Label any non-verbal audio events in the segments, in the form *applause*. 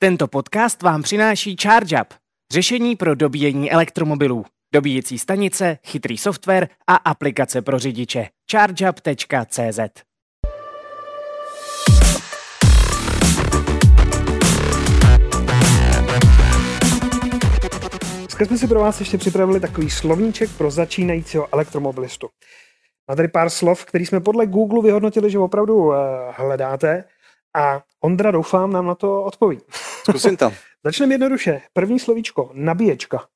Tento podcast vám přináší ChargeUp, řešení pro dobíjení elektromobilů, dobíjecí stanice, chytrý software a aplikace pro řidiče. ChargeUp.cz Dneska jsme si pro vás ještě připravili takový slovníček pro začínajícího elektromobilistu. Má tady pár slov, který jsme podle Google vyhodnotili, že opravdu uh, hledáte a Ondra, doufám, nám na to odpoví. Zkusím to. Začneme jednoduše. První slovíčko, nabíječka.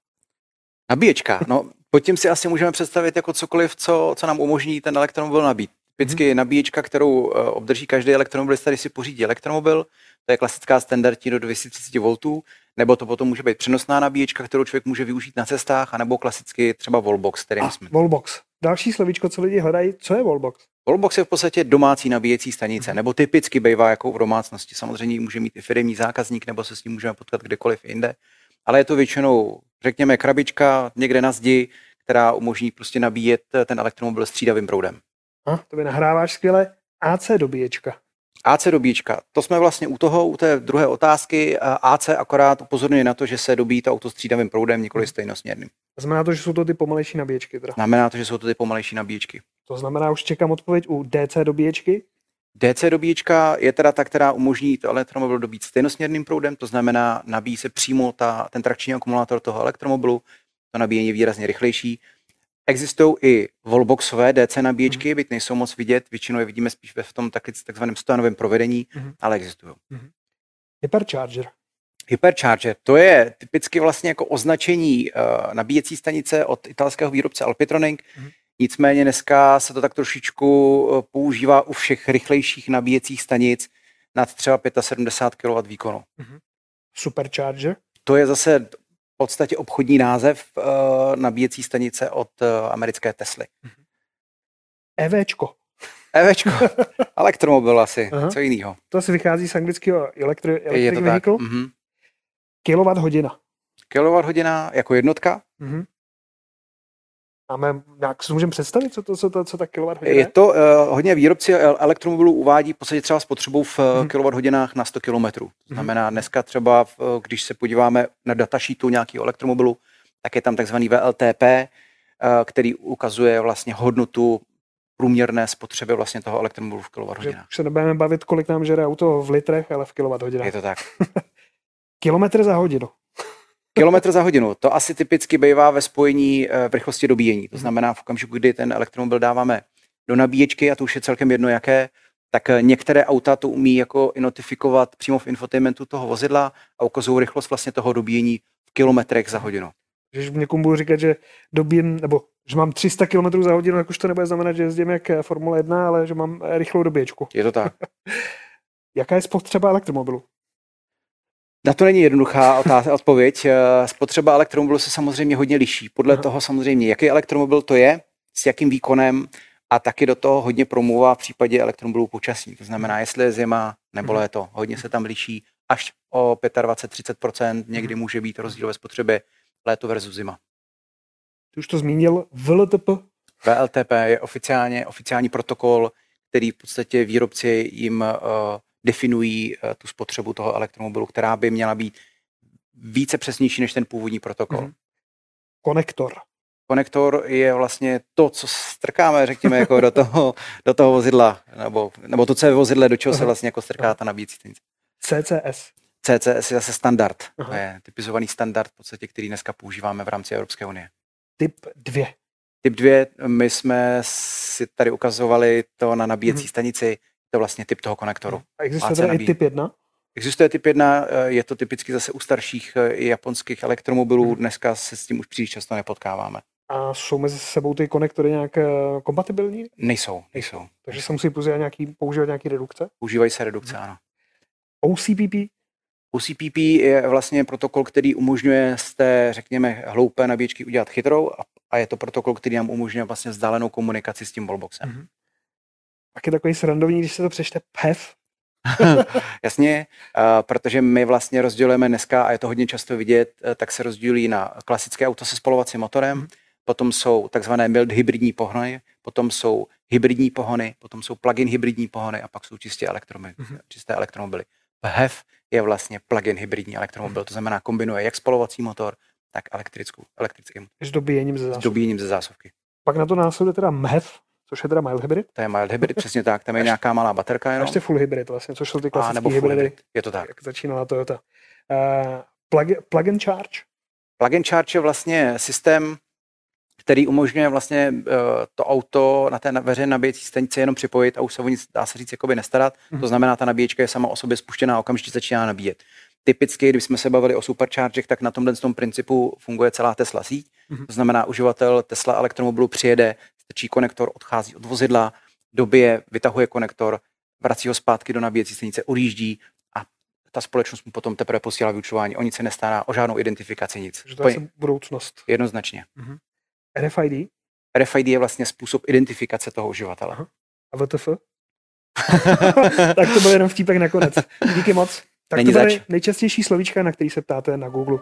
Nabíječka. No, pod tím si asi můžeme představit jako cokoliv, co, co nám umožní ten elektromobil nabít. Typicky hmm. nabíječka, kterou uh, obdrží každý elektromobilista, když si pořídí elektromobil, to je klasická standardní do 230 V, nebo to potom může být přenosná nabíječka, kterou člověk může využít na cestách, anebo klasicky třeba wallbox, který jsme. Wallbox. Další slovíčko, co lidi hledají, co je wallbox? Wallbox je v podstatě domácí nabíjecí stanice, hmm. nebo typicky bývá jako v domácnosti. Samozřejmě může mít i firmní zákazník, nebo se s ním můžeme potkat kdekoliv jinde, ale je to většinou, řekněme, krabička někde na zdi, která umožní prostě nabíjet ten elektromobil střídavým proudem. A, to by nahráváš skvěle. AC dobíječka. AC dobíječka. To jsme vlastně u toho, u té druhé otázky. AC akorát upozorňuje na to, že se dobíjí to auto střídavým proudem, nikoli stejnosměrným. Znamená to, že jsou to ty pomalejší nabíječky. Teda. Znamená to, že jsou to ty pomalejší nabíječky. To znamená, už čekám odpověď u DC dobíječky. DC dobíječka je teda ta, která umožní to elektromobil dobít stejnosměrným proudem, to znamená, nabíjí se přímo ta, ten trakční akumulátor toho elektromobilu, to nabíjení je výrazně rychlejší. Existují i wallboxové DC nabíječky, mm-hmm. byť nejsou moc vidět, většinou je vidíme spíš ve v tom takzvaném stojanovém provedení, mm-hmm. ale existují. Mm-hmm. Hypercharger. Hypercharger, to je typicky vlastně jako označení uh, nabíjecí stanice od italského výrobce Alpitronic. Mm-hmm. Nicméně dneska se to tak trošičku uh, používá u všech rychlejších nabíjecích stanic nad třeba 75 kW výkonu. Mm-hmm. Supercharger? To je zase podstatě obchodní název uh, nabíjecí stanice od uh, americké Tesly. EVčko. EVčko. *laughs* Elektromobil asi, Aha. co jiného. To asi vychází z anglického elektri- electric vehicle. Mm-hmm. Kilowatt hodina. Kilowatt hodina jako jednotka. Mm-hmm. Máme, jak si můžeme představit, co to, co to, co ta hodina je? to uh, hodně výrobci elektromobilů uvádí v podstatě třeba spotřebou v mm. kilowatt hodinách na 100 km. To znamená, dneska třeba, když se podíváme na datasheetu nějakého elektromobilu, tak je tam takzvaný VLTP, uh, který ukazuje vlastně hodnotu průměrné spotřeby vlastně toho elektromobilu v hodinách. Už se nebudeme bavit, kolik nám žere auto v litrech, ale v hodinách. Je to tak. *laughs* Kilometr za hodinu. Kilometr za hodinu. To asi typicky bývá ve spojení eh, v rychlosti dobíjení. To znamená v okamžiku, kdy ten elektromobil dáváme do nabíječky, a to už je celkem jedno jaké, tak eh, některé auta to umí jako notifikovat přímo v infotainmentu toho vozidla a ukazují rychlost vlastně toho dobíjení v kilometrech za hodinu. Když někomu budu říkat, že dobím, nebo že mám 300 km za hodinu, tak už to nebude znamenat, že jezdím jak eh, Formule 1, ale že mám rychlou dobíječku. Je to tak. *laughs* Jaká je spotřeba elektromobilu? Na to není jednoduchá otázka, odpověď. Eh, spotřeba elektromobilu se samozřejmě hodně liší. Podle Aha. toho samozřejmě, jaký elektromobil to je, s jakým výkonem a taky do toho hodně promluvá v případě elektromobilů počasí. To znamená, jestli je zima nebo mhm. léto. Hodně se tam liší až o 25-30%. Někdy mhm. může být rozdíl ve spotřebě léto versus zima. Ty už to zmínil, VLTP? VLTP je oficiálně, oficiální protokol, který v podstatě výrobci jim uh, definují uh, tu spotřebu toho elektromobilu, která by měla být více přesnější než ten původní protokol. Mm-hmm. Konektor. Konektor je vlastně to, co strkáme, řekněme, jako do toho, do toho vozidla, nebo, nebo to, co je vozidle, do čeho se vlastně jako strká ta nabíjecí stanice. CCS. CCS je zase standard. Aha. To je typizovaný standard, v podstatě, který dneska používáme v rámci Evropské unie. Typ 2. Typ 2, my jsme si tady ukazovali to na nabíjecí hmm. stanici, to je vlastně typ toho konektoru. A existuje tady i typ 1? Existuje typ 1, eh, je to typicky zase u starších eh, i japonských elektromobilů, hmm. dneska se s tím už příliš často nepotkáváme. A jsou mezi sebou ty konektory nějak eh, kompatibilní? Nejsou, nejsou. Takže se musí používat nějaký, používat nějaký redukce? Používají se redukce, hmm. ano. OCPP? OCPP je vlastně protokol, který umožňuje z té, řekněme, hloupé nabíječky udělat chytrou a je to protokol, který nám umožňuje vlastně vzdálenou komunikaci s tím wallboxem. Mm-hmm. Pak je takový srandovní, když se to přečte PEF. *laughs* Jasně, protože my vlastně rozdělujeme dneska, a je to hodně často vidět, uh, tak se rozdělí na klasické auto se spalovacím motorem, mm. potom jsou takzvané mild hybridní pohony, potom jsou hybridní pohony, potom jsou plug-in hybridní pohony a pak jsou čistě elektromobily, mm. čisté elektromobily. PHEV je vlastně plug-in hybridní elektromobil, to znamená kombinuje jak spalovací motor, tak elektrickou, elektrický motor. S dobíjením ze S zásuvky. dobíjením ze zásuvky. Pak na to následuje teda MHEV, což je teda mild hybrid. To je mild hybrid, přesně tak, tam je nějaká malá baterka A jenom. ještě full hybrid vlastně, což jsou ty A klasické nebo hybridy, hybrid, je to tak. jak začínala Toyota. Uh, plug, plug and charge. Plug and charge je vlastně systém, který umožňuje vlastně uh, to auto na té veřejné nabíjecí stanici jenom připojit a už se o nic, dá se říct, jakoby nestarat. Mhm. To znamená, ta nabíječka je sama o sobě spuštěná a okamžitě začíná nabíjet. Typicky, když jsme se bavili o superchargech, tak na tomhle tom principu funguje celá Tesla síť. Mhm. To znamená, uživatel Tesla elektromobilu přijede, strčí konektor, odchází od vozidla, dobije, vytahuje konektor, vrací ho zpátky do nabíjecí stanice, odjíždí a ta společnost mu potom teprve posílá vyučování. O nic se nestará, o žádnou identifikaci, nic. Takže to je budoucnost. Jednoznačně. RFID RFID je vlastně způsob identifikace toho uživatele. Aha. a VTF. *laughs* tak to byl jenom vtípek nakonec. Díky moc. Tak Není to byly nejčastější slovíčka, na který se ptáte na Google.